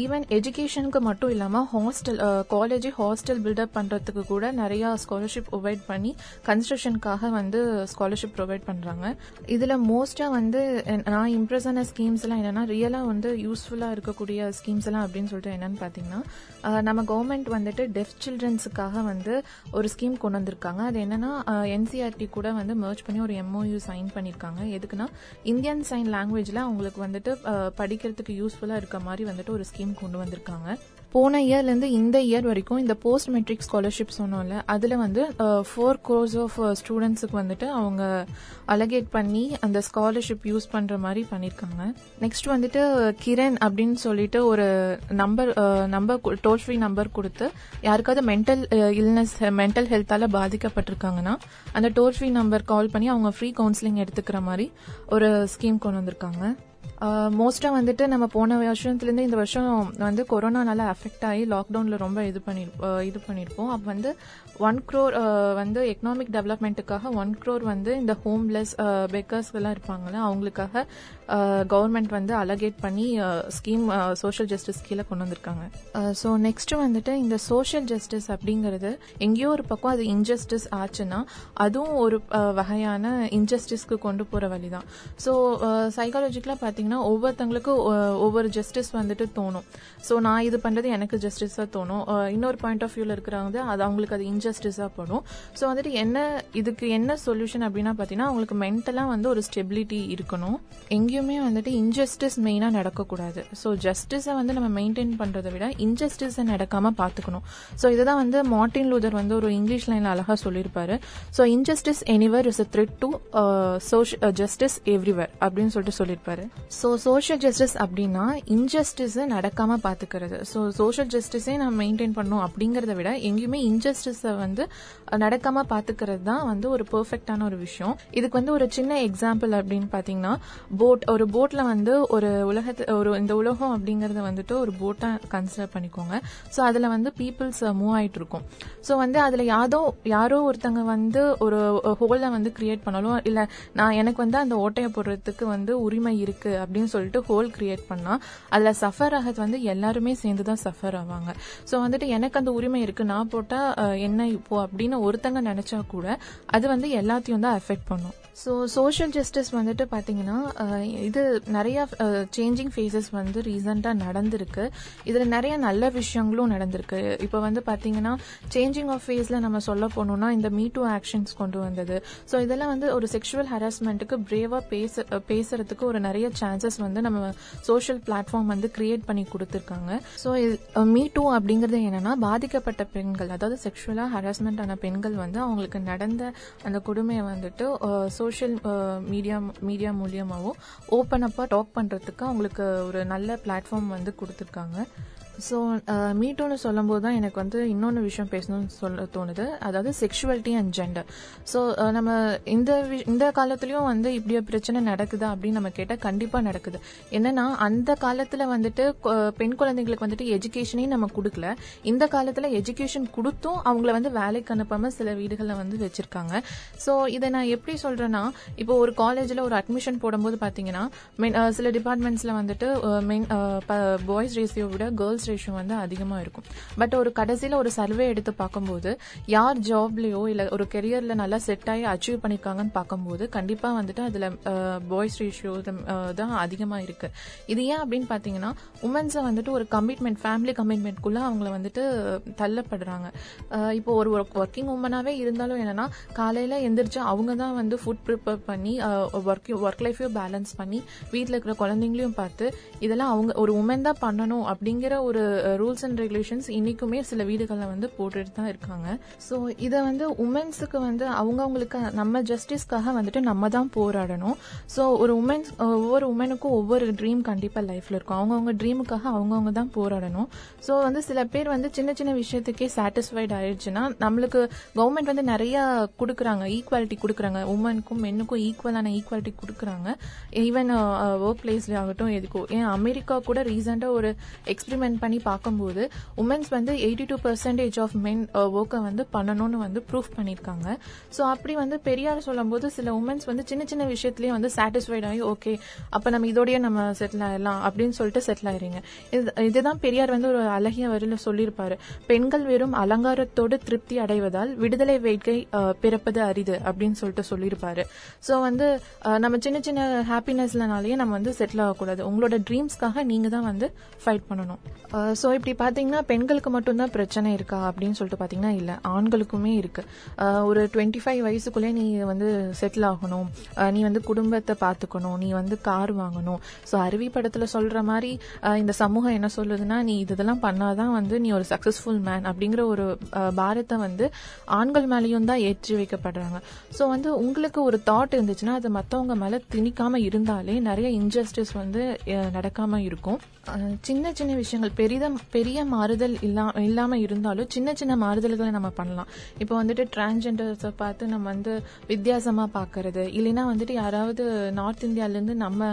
ஈவன் uh, எஜுகேஷனுக்கு மட்டும் இல்லாமல் ஹாஸ்டல் காலேஜ் ஹாஸ்டல் பில்டப் பண்ணுறதுக்கு கூட நிறைய ஸ்காலர்ஷிப் ப்ரொவைட் பண்ணி கன்ஸ்ட்ரக்ஷனுக்காக வந்து ஸ்காலர்ஷிப் ப்ரொவைட் பண்ணுறாங்க இதில் மோஸ்ட்டாக வந்து நான் இம்ப்ரெஸ் ஆன ஸ்கீம்ஸ் எல்லாம் என்னென்னா ரியலாக வந்து யூஸ்ஃபுல்லாக இருக்கக்கூடிய ஸ்கீம்ஸ் எல்லாம் அப்படின்னு சொல்லிட்டு என்னன்னு பார்த்தீங்கன்னா நம்ம கவர்மெண்ட் வந்துட்டு டெஃப் சில்ட்ரன்ஸுக்காக வந்து ஒரு ஸ்கீம் கொண்டு வந்திருக்காங்க. அது என்னன்னா என்சிஆர்டி கூட வந்து மர்ச் பண்ணி ஒரு எம்ஓயு சைன் பண்ணியிருக்காங்க எதுக்குன்னா இந்தியன் சைன் லாங்குவேஜில் அவங்களுக்கு வந்துட்டு படிக்கிறதுக்கு யூஸ்ஃபுல்லாக இருக்க மாதிரி வந்துட்டு ஒரு ஸ்கீம் கொண்டு வந்திருக்காங்க. போன இயர்லேருந்து இந்த இயர் வரைக்கும் இந்த போஸ்ட் மெட்ரிக் ஸ்காலர்ஷிப் சொன்னோம்ல அதில் வந்து ஃபோர் கோர்ஸ் ஆஃப் ஸ்டூடெண்ட்ஸுக்கு வந்துட்டு அவங்க அலகேட் பண்ணி அந்த ஸ்காலர்ஷிப் யூஸ் பண்ணுற மாதிரி பண்ணியிருக்காங்க நெக்ஸ்ட் வந்துட்டு கிரண் அப்படின்னு சொல்லிட்டு ஒரு number number toll free number கொடுத்து யாருக்காவது மென்டல் இல்னஸ் மென்டல் ஹெல்த்தால் பாதிக்கப்பட்டிருக்காங்கன்னா அந்த டோல் ஃப்ரீ நம்பர் கால் பண்ணி அவங்க ஃப்ரீ கவுன்சிலிங் எடுத்துக்கிற மாதிரி ஒரு ஸ்கீம் கொண்டு வந்திருக்காங்க. மோஸ்ட்டாக வந்துட்டு நம்ம போன வருஷத்துலேருந்து இந்த வருஷம் வந்து கொரோனானால அஃபெக்ட் ஆகி லாக்டவுனில் ரொம்ப இது பண்ணி இது பண்ணியிருப்போம். அப்போ வந்து ஒன் க்ரோர் வந்து எக்கனாமிக் டெவலப்மெண்ட்டுக்காக ஒன் க்ரோர் வந்து இந்த ஹோம்லெஸ் பெக்கர்ஸ் எல்லாம் இருப்பாங்கல்ல அவங்களுக்காக கவர்மெண்ட் வந்து அலகேட் பண்ணி ஸ்கீம் சோஷியல் ஜஸ்டிஸ் கீழே கொண்டு வந்திருக்காங்க. ஸோ நெக்ஸ்ட் வந்துட்டு இந்த சோஷியல் ஜஸ்டிஸ் அப்படிங்கிறது எங்கேயோ ஒரு பக்கம் அது இன்ஜஸ்டிஸ் ஆச்சுன்னா அதுவும் ஒரு வகையான இன்ஜஸ்டிஸ்க்கு கொண்டு போகிற வழி தான் ஸோ சைக்காலஜிக்கலாக பார்த்தீங்கன்னா பார்த்தீங்கன்னா ஒவ்வொருத்தங்களுக்கும் ஒவ்வொரு ஜஸ்டிஸ் வந்துட்டு தோணும். ஸோ நான் இது பண்ணுறது எனக்கு ஜஸ்டிஸாக தோணும். இன்னொரு பாயிண்ட் ஆஃப் வியூவில் இருக்கிறவங்க அது அவங்களுக்கு அது இன்ஜஸ்டிஸாக படும். ஸோ வந்துட்டு என்ன இதுக்கு என்ன சொல்யூஷன் அப்படின்னா பார்த்தீங்கன்னா அவங்களுக்கு மென்டலாக வந்து ஒரு ஸ்டெபிலிட்டி இருக்கணும். எங்கேயுமே வந்துட்டு இன்ஜஸ்டிஸ் மெயினாக நடக்கக்கூடாது. ஸோ ஜஸ்டிஸை வந்து நம்ம மெயின்டைன் பண்ணுறதை விட இன்ஜஸ்டிஸை நடக்காமல் பார்த்துக்கணும் ஸோ இதுதான் வந்து மார்டின் லூதர் வந்து ஒரு இங்கிலீஷ் லைனில் அழகாக சொல்லியிருப்பாரு. So injustice anywhere is a threat to justice everywhere அப்படின்னு சொல்லிட்டு சொல்லியிருப்பாரு. ஸோ சோஷியல் ஜஸ்டிஸ் அப்படின்னா இன்ஜஸ்டிஸை நடக்காமல் பார்த்துக்கிறது ஸோ சோஷியல் ஜஸ்டிஸே நம்ம மெயின்டைன் பண்ணோம் அப்படிங்கிறத விட எங்கேயுமே இன்ஜஸ்டிஸை வந்து நடக்காமல் பார்த்துக்கிறது தான் வந்து ஒரு பெர்ஃபெக்டான ஒரு விஷயம். இதுக்கு வந்து ஒரு சின்ன எக்ஸாம்பிள் அப்படின்னு பார்த்தீங்கன்னா போட் ஒரு போட்டில் வந்து ஒரு உலகத்து ஒரு இந்த உலகம் அப்படிங்கிறத வந்துட்டு ஒரு போட்டை கன்சிடர் பண்ணிக்கோங்க. ஸோ அதில் வந்து பீப்புள்ஸ் மூவ் ஆகிட்டு இருக்கும். ஸோ வந்து அதில் யாதோ யாரோ ஒருத்தங்க வந்து ஒரு ஹோலை வந்து கிரியேட் பண்ணாலும் இல்லை நான் எனக்கு வந்து அந்த ஓட்டையை போடுறதுக்கு வந்து உரிமை இருக்குது அப்படின்னு சொல்லிட்டு ஹோல் கிரியேட் பண்ணா அதுல சஃபர் ஆகிறது வந்து எல்லாருமே சேர்ந்து தான் சஃபர் ஆவாங்க. ஸோ வந்துட்டு எனக்கு அந்த உரிமை இருக்கு. நான் போட்டா என்ன இப்போ அப்படின்னு ஒருத்தங்க நினைச்சா கூட அது வந்து எல்லாத்தையும் தான் அஃபெக்ட் பண்ணும். ஸோ சோஷியல் ஜஸ்டிஸ் வந்துட்டு பார்த்தீங்கன்னா இது நிறைய சேஞ்சிங் ஃபேஸஸ் வந்து ரீசெண்டாக நடந்திருக்கு. இதில் நிறைய நல்ல விஷயங்களும் நடந்திருக்கு. இப்போ வந்து பார்த்தீங்கன்னா சேஞ்சிங் ஆஃப் ஃபேஸில் நம்ம சொல்ல போனோம்னா இந்த மீ டூ ஆக்ஷன்ஸ் கொண்டு வந்தது. ஸோ இதெல்லாம் வந்து ஒரு செக்ஷுவல் ஹராஸ்மெண்ட்டுக்கு பிரேவாக பேச பேசுறதுக்கு ஒரு நிறைய சான்சஸ் வந்து நம்ம சோஷியல் பிளாட்ஃபார்ம் வந்து கிரியேட் பண்ணி கொடுத்துருக்காங்க. ஸோ மீ டூ அப்படிங்கிறது என்னன்னா பாதிக்கப்பட்ட பெண்கள் அதாவது செக்ஷுவலாக ஹராஸ்மெண்ட் ஆன பெண்கள் வந்து அவங்களுக்கு நடந்த அந்த கொடுமையை வந்துட்டு சோஷியல் மீடியா uh, மீடியா மூலியமாகவும் ஓப்பன் அப்பாக டாக் பண்ணுறதுக்கு அவங்களுக்கு ஒரு நல்ல பிளாட்ஃபார்ம் வந்து கொடுத்துருக்காங்க. ஸோ மீட்டோன்னு uh, சொல்லும்போது தான் எனக்கு வந்து இன்னொன்று விஷயம் பேசணும்னு சொல்ல தோணுது. அதாவது செக்ஷுவலிட்டி அண்ட் ஜெண்டர் ஸோ நம்ம இந்த வி- இந்த காலத்துலேயும் வந்து இப்படி ஒரு பிரச்சனை நடக்குதா அப்படின்னு நம்ம கேட்டால் கண்டிப்பாக நடக்குது. என்னன்னா அந்த காலத்தில் வந்துட்டு பெண் குழந்தைங்களுக்கு வந்துட்டு எஜுகேஷனே நம்ம கொடுக்கல. இந்த காலத்தில் எஜுகேஷன் கொடுத்தும் அவங்கள வந்து வேலைக்கு அனுப்பாமல் சில வீடுகளில் வந்து வச்சுருக்காங்க. ஸோ இதை நான் எப்படி சொல்கிறேன்னா இப்போ ஒரு காலேஜில் ஒரு அட்மிஷன் போடும்போது பார்த்தீங்கன்னா சில டிபார்ட்மெண்ட்ஸில் வந்துட்டு மென் பாய்ஸ் ரேஷியோ விட கேர்ள்ஸ் கான்சன்ட்ரேஷன் வந்து அதிகமாக இருக்கும் பட் ஒரு கடைசியில் ஒரு சர்வே எடுத்து பார்க்கும்போது யார் ஜாப்லேயோ இல்லை ஒரு கெரியரில் நல்லா செட் ஆகி அச்சீவ் பண்ணிருக்காங்கன்னு பார்க்கும்போது கண்டிப்பாக வந்துட்டு அதில் பாய்ஸ் ரேஷியோ தான் அதிகமாக இருக்குது இது ஏன் அப்படின்னு பார்த்தீங்கன்னா உமன்ஸை வந்துட்டு ஒரு கமிட்மெண்ட் ஃபேமிலி கமிட்மெண்ட்குள்ளே அவங்கள வந்துட்டு தள்ளப்படுறாங்க. இப்போ ஒரு ஒர்க்கிங் உமனாகவே இருந்தாலும் என்னன்னா காலையில் எந்திரிச்சு அவங்க தான் வந்து ஃபுட் ப்ரிப்பேர் பண்ணி ஒர்க் ஒர்க் லைஃபையும் பேலன்ஸ் பண்ணி வீட்டில் இருக்கிற குழந்தைங்களையும் பார்த்து இதெல்லாம் அவங்க ஒரு உமன் தான் பண்ணணும் அப்படிங்கிற ஒரு ஒரு ரூல்ஸ் அண்ட் ரெகுலேஷன்ஸ் இன்னைக்குமே சில வீடுகளில் வந்து போட்டுட்டு தான் இருக்காங்க. ஸோ இதை வந்து உமன்ஸுக்கு வந்து அவங்கவுங்களுக்கு நம்ம ஜஸ்டிஸ்க்காக வந்துட்டு நம்ம தான் போராடணும். ஸோ ஒரு உமன்ஸ் ஒவ்வொரு உமனுக்கும் ஒவ்வொரு ட்ரீம் கண்டிப்பாக லைஃப்ல இருக்கும். அவங்கவுங்க ட்ரீமுக்காக அவங்கவுங்க தான் போராடணும். ஸோ வந்து சில பேர் வந்து சின்ன சின்ன விஷயத்துக்கே சாட்டிஸ்ஃபைட் ஆயிடுச்சுன்னா நம்மளுக்கு கவர்மெண்ட் வந்து நிறையா கொடுக்குறாங்க. ஈக்குவாலிட்டி கொடுக்குறாங்க. உமனுக்கும் மென்னுக்கும் ஈக்குவலான ஈக்குவாலிட்டி கொடுக்குறாங்க. ஈவன் ஒர்க் பிளேஸ்ல ஆகட்டும் எதுக்கும் ஏன் அமெரிக்கா கூட ரீசெண்டாக ஒரு எக்ஸ்பிரிமெண்ட் பண்ணி பார்க்கும்போது உமன்ஸ் வந்து eighty two percentage of men ஒர்க்கை வந்து பண்ணணும்னு வந்து ப்ரூஃப் பண்ணியிருக்காங்க. ஸோ அப்படி வந்து பெரியார் சொல்லும்போது சில உமன்ஸ் வந்து சின்ன சின்ன விஷயத்துலயே வந்து சாட்டிஸ்ஃபைட் ஆகி ஓகே அப்போ நம்ம இதோடய நம்ம செட்டில் ஆயிடலாம் அப்படின்னு சொல்லிட்டு செட்டில் ஆயிருங்க. இது- இதுதான் பெரியார் வந்து ஒரு அழகிய வரையில் சொல்லியிருப்பாரு. பெண்கள் வெறும் அலங்காரத்தோடு திருப்தி அடைவதால் விடுதலை வேட்கை uh, பிறப்பது அரிது அப்படின்னு சொல்லிட்டு சொல்லியிருப்பாரு. ஸோ வந்து uh, நம்ம சின்ன சின்ன ஹாப்பினஸ்லனாலேயே நம்ம வந்து செட்டில் ஆகக்கூடாது. உங்களோட ட்ரீம்ஸ்க்காக நீங்கள் தான் வந்து ஃபைட் பண்ணணும். ஸோ இப்படி பார்த்தீங்கன்னா பெண்களுக்கு மட்டும்தான் பிரச்சனை இருக்கா அப்படின்னு சொல்லிட்டு பார்த்தீங்கன்னா இல்லை. ஆண்களுக்குமே இருக்கு. ஒரு டுவெண்ட்டி ஃபைவ் வயசுக்குள்ளே நீ வந்து செட்டில் ஆகணும். நீ வந்து குடும்பத்தை பார்த்துக்கணும் நீ வந்து கார் வாங்கணும். ஸோ அருவி படத்தில் சொல்கிற மாதிரி இந்த சமூகம் என்ன சொல்லுதுன்னா நீ இதெல்லாம் பண்ணாதான் வந்து நீ ஒரு சக்சஸ்ஃபுல் மேன் அப்படிங்கிற ஒரு பாரத்தை வந்து ஆண்கள் மேலேயும் தான் ஏற்றி வைக்கப்படுறாங்க. ஸோ வந்து உங்களுக்கு ஒரு தாட் இருந்துச்சுன்னா அது மற்றவங்க மேலே திணிக்காமல் இருந்தாலே நிறைய இன்ஜஸ்டிஸ் வந்து நடக்காமல் இருக்கும். சின்ன சின்ன விஷயங்கள் பெரிதம் பெரிய மாறுதல் இல்லா இல்லாம இருந்தாலும் சின்ன சின்ன மாறுதல்களை நம்ம பண்ணலாம். இப்போ வந்துட்டு டிரான்ஸ்ஜெண்டர்ஸை பார்த்து நம்ம வந்து வித்தியாசமா பார்க்கறது இல்லைன்னா வந்துட்டு யாராவது நார்த் இந்தியாலேருந்து நம்ம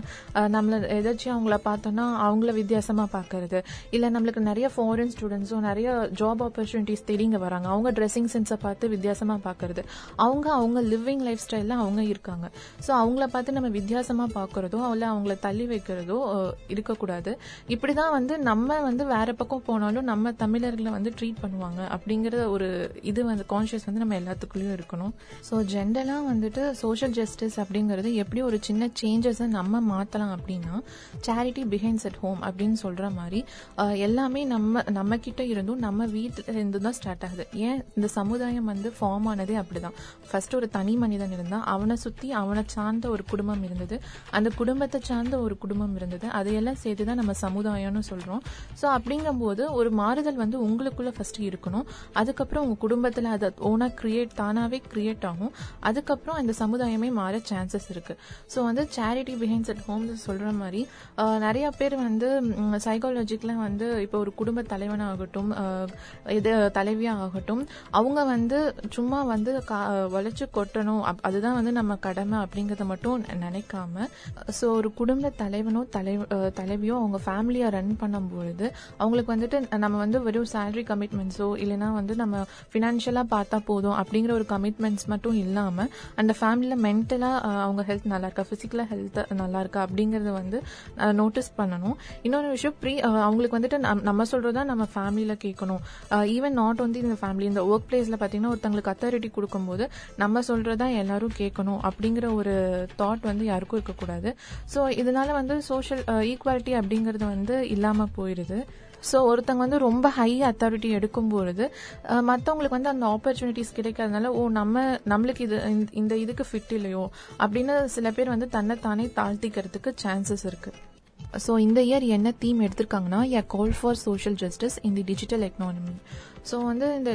நம்மளை எதாச்சும் ஏதாச்சும் அவங்கள பார்த்தோம்னா அவங்கள வித்தியாசமா பார்க்கறது. இல்லை நம்மளுக்கு நிறைய ஃபாரின் ஸ்டூடெண்ட்ஸும் நிறைய ஜாப் ஆப்பர்ச்சுனிட்டிஸ் தேடி வராங்க. அவங்க ட்ரெஸ்ஸிங் சென்ஸை பார்த்து வித்தியாசமா பார்க்கறது. அவங்க அவங்க லிவிங் லைஃப் ஸ்டைல்ல அவங்க இருக்காங்க. ஸோ அவங்கள பார்த்து நம்ம வித்தியாசமா பார்க்குறதோ இல்ல அவங்கள தள்ளி வைக்கிறதோ இருக்கக்கூடாது இருக்கக்கூடாது. இப்படிதான் வந்து நம்ம வந்து வேற பக்கம் போனாலும் நம்ம தமிழர்களை வந்து ட்ரீட் பண்ணுவாங்க அப்படிங்கிற ஒரு இது வந்து கான்ஷியஸ் வந்து நம்ம எல்லாத்துக்குள்ளேயும் இருக்கணும். ஸோ ஜென்ரலாக வந்துட்டு சோஷியல் ஜஸ்டிஸ் அப்படிங்கிறது எப்படி ஒரு சின்ன சேஞ்சஸை நம்ம மாற்றலாம் அப்படின்னா சேரிட்டி பிஹைண்ட்ஸ் அட் ஹோம் அப்படின்னு சொல்கிற மாதிரி எல்லாமே நம்ம நம்ம கிட்ட இருந்தும் நம்ம வீட்டில் இருந்து தான் ஸ்டார்ட் ஆகுது. ஏன்? இந்த சமுதாயம் வந்து ஃபார்ம் ஆனதே அப்படிதான். ஃபர்ஸ்ட் ஒரு தனி மனிதன் இருந்தால் அவனை சுற்றி அவனை சார்ந்த ஒரு குடும்பம் இருந்தது. அந்த குடும்பத்தை சார்ந்த ஒரு குடும்பம் இருந்தது. அதையெல்லாம் சேர்த்து தான் நம்ம சமுதாயம்னு சொல்கிறோம் ஸோ ஸோ அப்படிங்கும்போது ஒரு மாறுதல் வந்து உங்களுக்குள்ள ஃபர்ஸ்ட் இருக்கணும். அதுக்கப்புறம் உங்க குடும்பத்தில் அதை ஓனா கிரியேட் தானாவே கிரியேட் ஆகும். அதுக்கப்புறம் இந்த சமுதாயமே மாற சான்சஸ் இருக்கு. ஸோ வந்து சேரிட்டி பிஹைண்ட்ஸ் அட் ஹோம் சொல்ற மாதிரி நிறைய பேர் வந்து சைக்காலஜிக்கெலாம் வந்து இப்போ ஒரு குடும்ப தலைவனாகட்டும் இது தலைவியாக ஆகட்டும் அவங்க வந்து சும்மா வந்து கா- கொட்டணும். அப்- அதுதான் வந்து நம்ம கடமை அப்படிங்கிறத மட்டும் நினைக்காம ஸோ ஒரு குடும்ப தலைவனோ தலை தலைவியோ அவங்க ஃபேமிலியை ரன் பண்ணும்பொழுது அவங்களுக்கு வந்துட்டு நம்ம வந்து வெறும் சேலரி கமிட்மெண்ட்ஸோ இல்லைனா வந்து நம்ம ஃபினான்ஷியலாக பார்த்தா போதும் அப்படிங்கிற ஒரு கமிட்மெண்ட்ஸ் மட்டும் இல்லாமல் அந்த ஃபேமிலியில் மென்டலாக அவங்க ஹெல்த் நல்லா இருக்கா? ஃபிசிக்கலாக ஹெல்த் நல்லா இருக்கா? அப்படிங்கறத வந்து நோட்டீஸ் பண்ணணும். இன்னொரு விஷயம் ப்ரீ அவங்களுக்கு வந்துட்டு நம்ம- நம்ம சொல்றதா நம்ம ஃபேமிலியில் கேட்கணும். ஈவன் நாட் வந்து இந்த ஃபேமிலி இந்த ஒர்க் பிளேஸில் பார்த்தீங்கன்னா ஒருத்தங்களுக்கு அத்தாரிட்டி கொடுக்கும்போது நம்ம சொல்றதா எல்லாரும் கேட்கணும் அப்படிங்கிற ஒரு தாட் வந்து யாருக்கும் இருக்கக்கூடாது. ஸோ இதனால வந்து சோஷியல் ஈக்குவாலிட்டி அப்படிங்கிறது வந்து இல்லாமல் போயிடுது ஸோ ஒருத்தங்க வந்து ரொம்ப ஹை அத்தாரிட்டி எடுக்கும்பொழுது பொழுது மற்றவங்களுக்கு வந்து அந்த ஆப்பர்ச்சுனிட்டிஸ் கிடைக்காதனால ஓ நம்ம நம்மளுக்கு இது இந்த- இந்த இதுக்கு ஃபிட் இல்லையோ? அப்படின்னு சில பேர் வந்து தன்னை தானே தாழ்த்திக்கிறதுக்கு சான்சஸ் இருக்குது ஸோ இந்த இயர் என்ன theme எடுத்திருக்காங்கன்னா a call for social justice in the digital economy so வந்து இந்த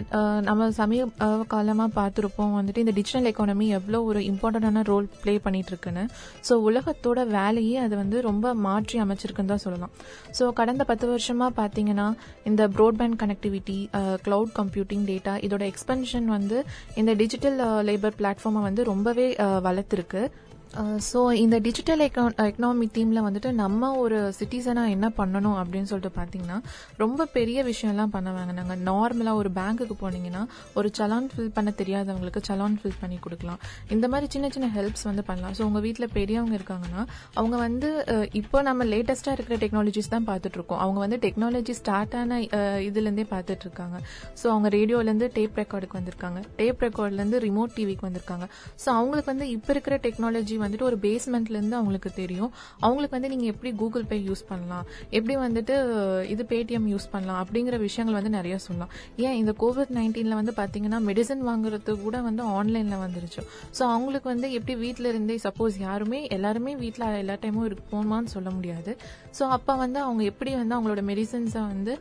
நம்ம சமீப காலமாக பார்த்துருப்போம். வந்துட்டு இந்த டிஜிட்டல் எக்கானமி எவ்வளோ ஒரு இம்பார்ட்டண்டான ரோல் ப்ளே பண்ணிட்டு இருக்குன்னு ஸோ உலகத்தோட வேலையே அது வந்து ரொம்ப மாற்றி அமைச்சிருக்குன்னு தான் சொல்லலாம். ஸோ கடந்த பத்து வருஷமாக பார்த்தீங்கன்னா இந்த broadband connectivity cloud computing data இதோட எக்ஸ்பென்ஷன் வந்து இந்த டிஜிட்டல் லேபர் பிளாட்ஃபார்மை வந்து ரொம்பவே வளர்த்துருக்கு. Uh, ஸோ இந்த டிஜிட்டல் எக்கனாமி தீமில் வந்துட்டு நம்ம ஒரு சிட்டிசனாக என்ன பண்ணணும் அப்படின்னு சொல்லிட்டு பார்த்தீங்கன்னா ரொம்ப பெரிய விஷயம்லாம் பண்ண வேங்க நாங்கள் நார்மலாக ஒரு பேங்க்குக்கு போனீங்கன்னா ஒரு சலான் ஃபில் பண்ண தெரியாதவங்களுக்கு சலான் ஃபில் பண்ணி கொடுக்கலாம். இந்த மாதிரி சின்ன சின்ன ஹெல்ப்ஸ் வந்து பண்ணலாம். ஸோ உங்கள் வீட்டில் பெரியவங்க இருக்காங்கன்னா அவங்க வந்து uh, இப்போ நம்ம லேட்டஸ்ட்டாக இருக்கிற டெக்னாலஜிஸ் தான் பார்த்துட்ருக்கோம் அவங்க வந்து டெக்னாலஜி ஸ்டார்ட் ஆன uh, இதுலேருந்தே பார்த்துட்ருக்காங்க ஸோ அவங்க ரேடியோலேருந்து டேப் ரெக்கார்டுக்கு வந்திருக்காங்க. டேப் ரெக்கார்ட்லேருந்து ரிமோட் டிவிக்கு வந்திருக்காங்க. ஸோ அவங்களுக்கு வந்து இப்போ இருக்கிற டெக்னாலஜி வந்துட்டு ஒரு பேஸ்மெண்ட்ல இருந்து அவங்களுக்கு தெரியும். அவங்களுக்கு வந்து நீங்க எப்படி கூகுள் பே யூஸ் பண்ணலாம்? எப்படி வந்துட்டு இது பேடிஎம் யூஸ் பண்ணலாம்? அப்படிங்கிற விஷயங்கள் வந்து நிறைய சொல்லலாம். ஏன் இந்த கோவிட் நைன்டீன்ல வந்து பாத்தீங்கன்னா மெடிசன் வாங்குறது கூட வந்து ஆன்லைன்ல வந்துருச்சு. ஸோ அவங்களுக்கு வந்து எப்படி வீட்டில் இருந்தே சப்போஸ் யாருமே எல்லாருமே வீட்டில் எல்லா டைமும் இருப்போமான்னு சொல்ல முடியாது. ஸோ அப்போ வந்து அவங்க எப்படி வந்து அவங்களோட மெடிசன்ஸை வந்து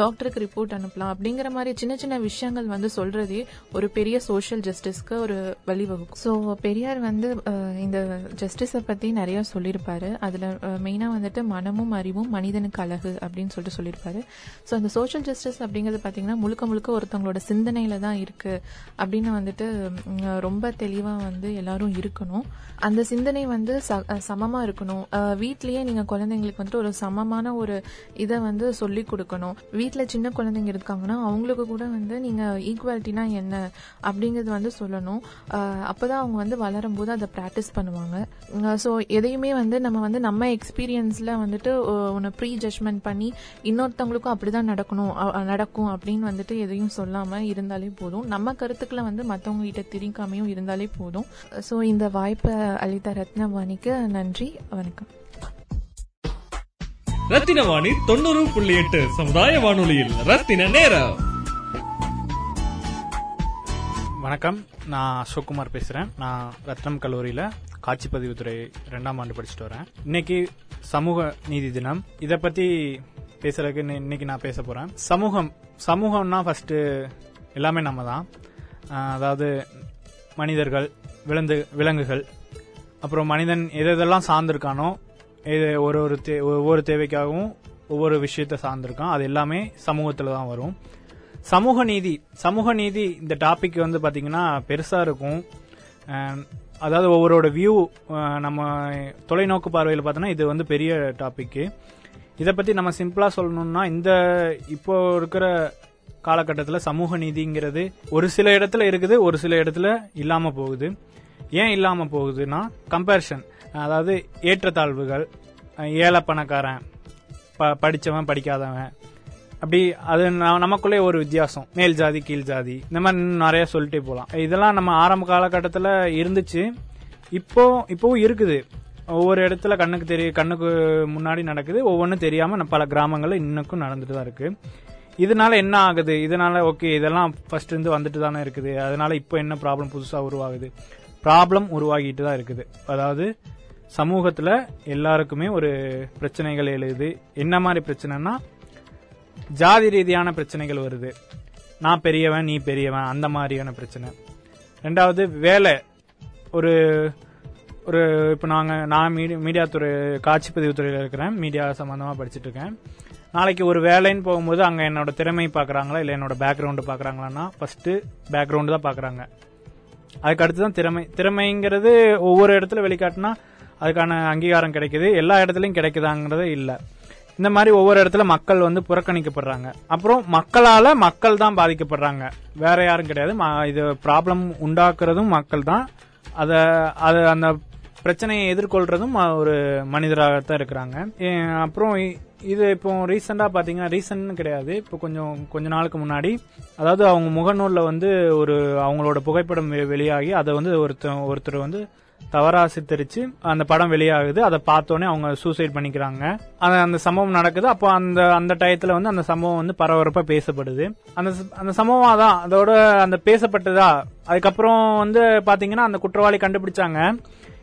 டாக்டருக்கு ரிப்போர்ட் அனுப்பலாம்? அப்படிங்கிற மாதிரி சின்ன சின்ன விஷயங்கள் வந்து சொல்றதே ஒரு பெரிய சோஷியல் ஜஸ்டிஸ்க்கு ஒரு வழிவகுக்கும். ஸோ பெரியார் வந்து இந்த ஜஸ்டிஸை பற்றி நிறைய சொல்லியிருப்பாரு. அதில் மெயினாக வந்துட்டு மனமும் அறிவும் மனிதனுக்கு அழகு அப்படின்னு சொல்லிட்டு சொல்லியிருப்பாரு. ஸோ அந்த சோஷியல் ஜஸ்டிஸ் அப்படிங்கிறது பார்த்தீங்கன்னா முழுக்க முழுக்க ஒருத்தவங்களோட சிந்தனையில தான் இருக்கு அப்படின்னு வந்துட்டு ரொம்ப தெளிவாக வந்து எல்லாரும் இருக்கணும். அந்த சிந்தனை வந்து ச- சமமாக இருக்கணும். வீட்லேயே நீங்கள் குழந்தைங்களுக்கு வந்துட்டு ஒரு சமமான ஒரு இதை வந்து சொல்லி கொடுக்கணும். வீட்டில் சின்ன குழந்தைங்க இருக்காங்கன்னா அவங்களுக்கு கூட வந்து நீங்கள் ஈக்குவாலிட்டினா என்ன அப்படிங்கிறது வந்து சொல்லணும். அப்போ தான் அவங்க வந்து வளரும்போது அதை ப்ராக்டிஸ் பண்ணுவாங்க. ஸோ எதையுமே வந்து நம்ம வந்து நம்ம எக்ஸ்பீரியன்ஸ்ல வந்துட்டு ஒன்று ப்ரீ ஜட்மெண்ட் பண்ணி இன்னொருத்தவங்களுக்கும் அப்படிதான் நடக்கணும் அ- அ- நடக்கும் அப்படின்னு வந்துட்டு எதையும் சொல்லாம இருந்தாலே போதும். நம்ம கருத்துக்களை வந்து மற்றவங்க கிட்ட திரிக்காமையும் இருந்தாலே போதும். ஸோ இந்த வாய்ப்பை அளித்த ரத்னவாணிக்கு நன்றி வணக்கம். ரத்தின வாணி தொண்ணூறு புள்ளி எட்டு சமுதாய வானொலியில் ரத்தின நேரம். வணக்கம். நான் அசோக்குமார் பேசுறேன். நான் ரத்னம் கல்லூரியில காட்சிப்பதிவுத்துறை ரெண்டாம் ஆண்டு படிச்சுட்டு வரேன். இன்னைக்கு சமூக நீதி தினம். இத பத்தி பேசுறதுக்கு இன்னை- இன்னைக்கு நான் பேச போறேன். சமூகம் சமூகம்னா ஃபர்ஸ்ட் எல்லாமே நம்ம தான் அதாவது மனிதர்கள் விலங்கு விலங்குகள். அப்புறம் மனிதன் எது எதெல்லாம் சார்ந்திருக்கானோ இது ஒரு ஒரு தே- ஒவ்வொரு தேவைக்காகவும் ஒவ்வொரு விஷயத்த சார்ந்திருக்கான். அது எல்லாமே சமூகத்தில் தான் வரும். சமூக நீதி சமூக நீதி இந்த டாபிக் வந்து பார்த்தீங்கன்னா பெருசாக இருக்கும். அதாவது ஒவ்வொருவோட வியூ நம்ம தொலைநோக்கு பார்வையில் பார்த்தோன்னா இது வந்து பெரிய டாப்பிக்கு இதை பற்றி நம்ம சிம்பிளாக சொல்லணும்னா இந்த இப்போ இருக்கிற காலகட்டத்தில் சமூக நீதிங்கிறது ஒரு சில இடத்துல இருக்குது ஒரு சில இடத்துல இல்லாமல் போகுது. ஏன் இல்லாமல் போகுதுன்னா கம்பேரிஷன் அதாவது ஏற்றத்தாழ்வுகள் ஏழை பணக்காரன் ப- படித்தவன் படிக்காதவன் அப்படி அது ந- நமக்குள்ளே ஒரு வித்தியாசம். மேல் ஜாதி கீழ் ஜாதி. இந்த மாதிரி இன்னும் நிறைய சொல்லிட்டே போகலாம் இதெல்லாம் நம்ம ஆரம்ப காலகட்டத்தில் இருந்துச்சு. இப்போ இப்போவும் இருக்குது. ஒவ்வொரு இடத்துல கண்ணுக்கு தெரிய கண்ணுக்கு முன்னாடி நடக்குது. ஒவ்வொன்றும் தெரியாமல் நம்ம பல கிராமங்களில் இன்னுக்கும் நடந்துட்டு தான் இருக்கு. இதனால என்ன ஆகுது? இதனால ஓகே இதெல்லாம் ஃபர்ஸ்ட் இருந்து வந்துட்டு தானே இருக்குது. அதனால இப்போ என்ன ப்ராப்ளம் புதுசாக உருவாகுது? ப்ராப்ளம் உருவாகிட்டு தான் இருக்குது. அதாவது சமூகத்தில் எல்லாருக்குமே ஒரு பிரச்சனைகள் எழுது. என்ன மாதிரி பிரச்சனைனா ஜாதி ரீதியான பிரச்சனைகள் வருது. நான் பெரியவன் நீ பெரியவன் அந்த மாதிரியான பிரச்சனை. ரெண்டாவது வேலை. ஒரு ஒரு இப்போ நாங்கள் நான் மீடியா மீடியா துறை காட்சிப்பதிவு துறையில் இருக்கிறேன். மீடியா சம்மந்தமாக படிச்சுட்டு இருக்கேன். நாளைக்கு ஒரு வேலைன்னு போகும்போது அங்கே என்னோட திறமை பார்க்குறாங்களா இல்லை என்னோட பேக்ரவுண்டு பார்க்குறாங்களான்னா ஃபஸ்ட்டு பேக்ரவுண்டு தான் பார்க்குறாங்க அதுக்கு அடுத்து தான் திறமை. திறமைங்கிறது ஒவ்வொரு இடத்துல வெளிக்காட்டினா அதுக்கான அங்கீகாரம் கிடைக்குது. எல்லா இடத்துலையும் கிடைக்குதாங்கிறது இல்லை. இந்த மாதிரி ஒவ்வொரு இடத்துல மக்கள் வந்து புறக்கணிக்கப்படுறாங்க. அப்புறம் மக்களால மக்கள் தான் பாதிக்கப்படுறாங்க. வேற யாரும் கிடையாது. ம- இது ப்ராப்ளம் உண்டாக்குறதும் மக்கள் தான். அத அது அந்த பிரச்சனையை எதிர்கொள்றதும் ஒரு ஒரு மனிதராகத்தான் இருக்கிறாங்க. அப்புறம் இது இப்போ ரீசெண்டா பாத்தீங்கன்னா ரீசெண்ட் கிடையாது. இப்போ கொஞ்சம் கொஞ்ச நாளுக்கு முன்னாடி அதாவது அவங்க முகநூல்ல வந்து ஒரு அவங்களோட புகைப்படம் வெளியாகி அதை வந்து ஒருத்தர் ஒருத்தர் வந்து தவறா சித்தரிச்சு அந்த படம் வெளியாகுது. அதை பார்த்தோன்னே அவங்க சூசைட் பண்ணிக்கிறாங்க. அந்த அந்த சம்பவம் நடக்குது. அப்போ அந்த அந்த டயத்துல வந்து அந்த சம்பவம் வந்து பரபரப்பா பேசப்படுது. அந்த அந்த சம்பவம் அதான். அதோட அந்த பேசப்பட்டதா? அதுக்கப்புறம் வந்து பாத்தீங்கன்னா அந்த குற்றவாளி கண்டுபிடிச்சாங்க.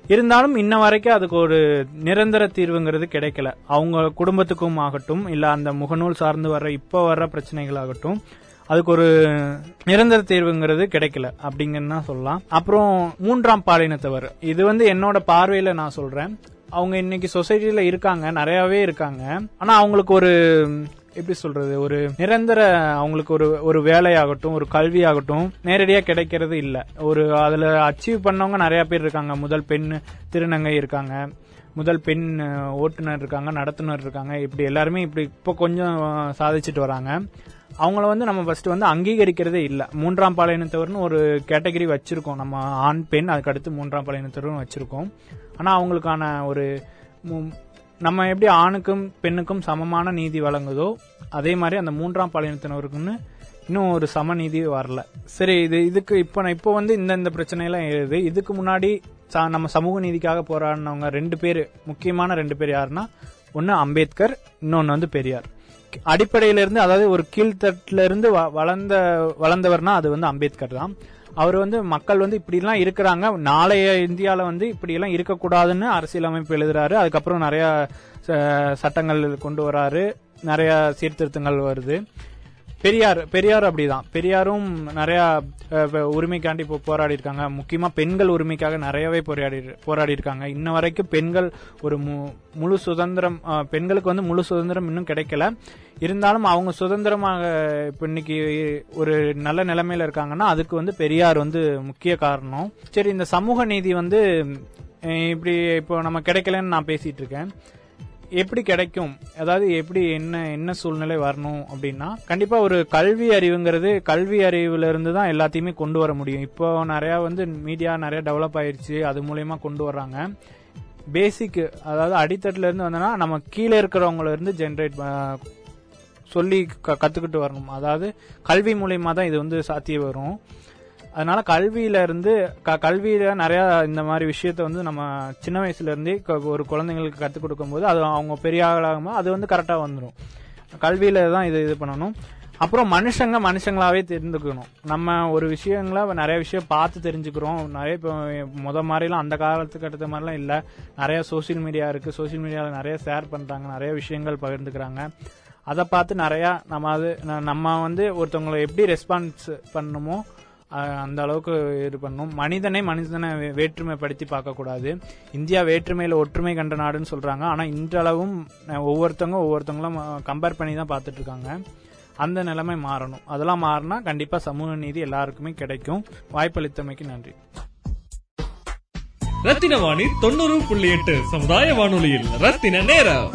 இருந்தாலும் இன்ன வரைக்கும் அதுக்கு ஒரு நிரந்தர தீர்வுங்கிறது கிடைக்கல. அவங்க குடும்பத்துக்கும் ஆகட்டும் இல்ல அந்த முகநூல் சார்ந்து வர்ற இப்ப வர்ற பிரச்சனைகள் ஆகட்டும் அதுக்கு ஒரு நிரந்தர தீர்வுங்கிறது கிடைக்கல அப்படிங்கன்னு தான் சொல்லலாம். அப்புறம் மூன்றாம் பாலினத்தவர். இது வந்து என்னோட பார்வையில நான் சொல்றேன். அவங்க இன்னைக்கு சொசைட்டில இருக்காங்க நிறையவே இருக்காங்க. ஆனா அவங்களுக்கு ஒரு எப்படி சொல்றது ஒரு நிரந்தர அவங்களுக்கு ஒரு ஒரு வேலையாகட்டும் ஒரு கல்வியாகட்டும் நேரடியா கிடைக்கிறது இல்ல. ஒரு அதுல அச்சீவ் பண்ணவங்க நிறைய பேர் இருக்காங்க. முதல் பெண் திருநங்கை இருக்காங்க. முதல் பெண் ஓட்டுநர் இருக்காங்க நடத்துனர் இருக்காங்க. இப்படி எல்லாருமே இப்படி இப்போ கொஞ்சம் சாதிச்சுட்டு வராங்க. அவங்கள வந்து நம்ம ஃபர்ஸ்ட் வந்து அங்கீகரிக்கிறதே இல்லை. மூன்றாம் பாலினத்தவர்னு ஒரு கேட்டகரி வச்சிருக்கோம். நம்ம ஆண் பெண் அதுக்கு அடுத்து மூன்றாம் பாலினத்தவர்னு வச்சிருக்கோம். ஆனா அவங்களுக்கான ஒரு மு- நம்ம எப்படி ஆணுக்கும் பெண்ணுக்கும் சமமான நீதி வழங்குதோ அதே மாதிரி அந்த மூன்றாம் பாலினத்தினருக்குன்னு இன்னும் ஒரு சமநீதி வரல. சரி இது இதுக்கு இப்போ நான் இப்போ வந்து இந்த இந்த பிரச்சனையெல்லாம் எழுது. இதுக்கு முன்னாடி நம்ம சமூக நீதிக்காக போராடினவங்க ரெண்டு பேர் முக்கியமான ரெண்டு பேர் யாருன்னா ஒன்று அம்பேத்கர் இன்னொன்று வந்து பெரியார். அடிப்படையில இருந்து அதாவது ஒரு கீழ்த்தட்டுல இருந்து வ- வளர்ந்த வளர்ந்தவர்னா அது வந்து அம்பேத்கர் தான். அவர் வந்து மக்கள் வந்து இப்படி எல்லாம் இருக்கிறாங்க. நாளைய இந்தியால வந்து இப்படி எல்லாம் இருக்கக்கூடாதுன்னு அரசியலமைப்பு எழுதுறாரு. அதுக்கப்புறம் நிறைய ச- சட்டங்கள் கொண்டு வராரு. நிறைய சீர்திருத்தங்கள் வருது. பெரியார் பெரியார் அப்படிதான். பெரியாரும் நிறைய உரிமைக்காண்டி இப்போ போராடி இருக்காங்க முக்கியமா பெண்கள் உரிமைக்காக நிறையவே போராடி போராடி இருக்காங்க இன்ன வரைக்கும் பெண்கள் ஒரு மு- முழு சுதந்திரம் பெண்களுக்கு வந்து முழு சுதந்திரம் இன்னும் கிடைக்கல. இருந்தாலும் அவங்க சுதந்திரமாக இப்போ இன்னைக்கு ஒரு நல்ல நிலைமையில இருக்காங்கன்னா அதுக்கு வந்து பெரியார் வந்து முக்கிய காரணம். சரி இந்த சமூக நீதி வந்து இப்படி இப்போ நம்ம கிடைக்கலன்னு நான் பேசிட்டு இருக்கேன். எப்படி கிடைக்கும்? அதாவது எப்படி என்ன என்ன சூழ்நிலை வரணும் அப்படின்னா கண்டிப்பா ஒரு கல்வி அறிவுங்கிறது கல்வி அறிவுல இருந்து தான் எல்லாத்தையுமே கொண்டு வர முடியும். இப்போ நிறைய வந்து மீடியா நிறைய டெவலப் ஆயிருச்சு அது மூலயமா கொண்டு வர்றாங்க. பேசிக் அதாவது அடித்தட்டுல இருந்து வந்தோம்னா நம்ம கீழே இருக்கிறவங்கள இருந்து ஜென்ரேட் சொல்லி க- கத்துக்கிட்டு வரணும். அதாவது கல்வி மூலயமா தான் இது வந்து சாத்திய வரும். அதனால கல்வியில இருந்து க- கல்வியில நிறைய இந்த மாதிரி விஷயத்த வந்து நம்ம சின்ன வயசுல இருந்தே ஒரு குழந்தைங்களுக்கு கற்றுக் கொடுக்கும் போது அது அவங்க பெரிய ஆளாகும்போது அது வந்து கரெக்டாக வந்துடும் கல்வியில தான் இது இது பண்ணணும். அப்புறம் மனுஷங்க மனுஷங்களாவே தெரிந்துக்கணும் நம்ம ஒரு விஷயங்கள நிறைய விஷயம் பார்த்து தெரிஞ்சுக்கிறோம். நிறைய இப்போ முத மாதிரிலாம் அந்த காலத்துக்கு அடுத்த மாதிரிலாம் இல்லை. நிறைய சோஷியல் மீடியா இருக்கு. சோஷியல் மீடியாவில் நிறைய ஷேர் பண்றாங்க. நிறைய விஷயங்கள் பகிர்ந்துக்கிறாங்க. அதை பார்த்து நிறையா நம்ம அது ந- நம்ம வந்து ஒருத்தவங்களை எப்படி ரெஸ்பான்ஸ் பண்ணணுமோ அந்த அளவுக்கு இது பண்ணும். மனிதனை மனிதனை வேற்றுமைப்படுத்தி பார்க்கக்கூடாது. இந்தியா வேற்றுமையில் ஒற்றுமை கண்ட நாடுன்னு சொல்கிறாங்க ஆனால் இன்றளவும் ஒவ்வொருத்தவங்க ஒவ்வொருத்தவங்களும் கம்பேர் பண்ணி தான் பார்த்துட்டு இருக்காங்க அந்த நிலைமை மாறணும். அதெல்லாம் மாறினா கண்டிப்பாக சமூக நீதி எல்லாருக்குமே கிடைக்கும். வாய்ப்பளித்தமைக்கு நன்றி. ரத்தின வாணி தொண்ணூறு புள்ளி எட்டு சமுதாய வானொலியில் ரத்தின நேரம்.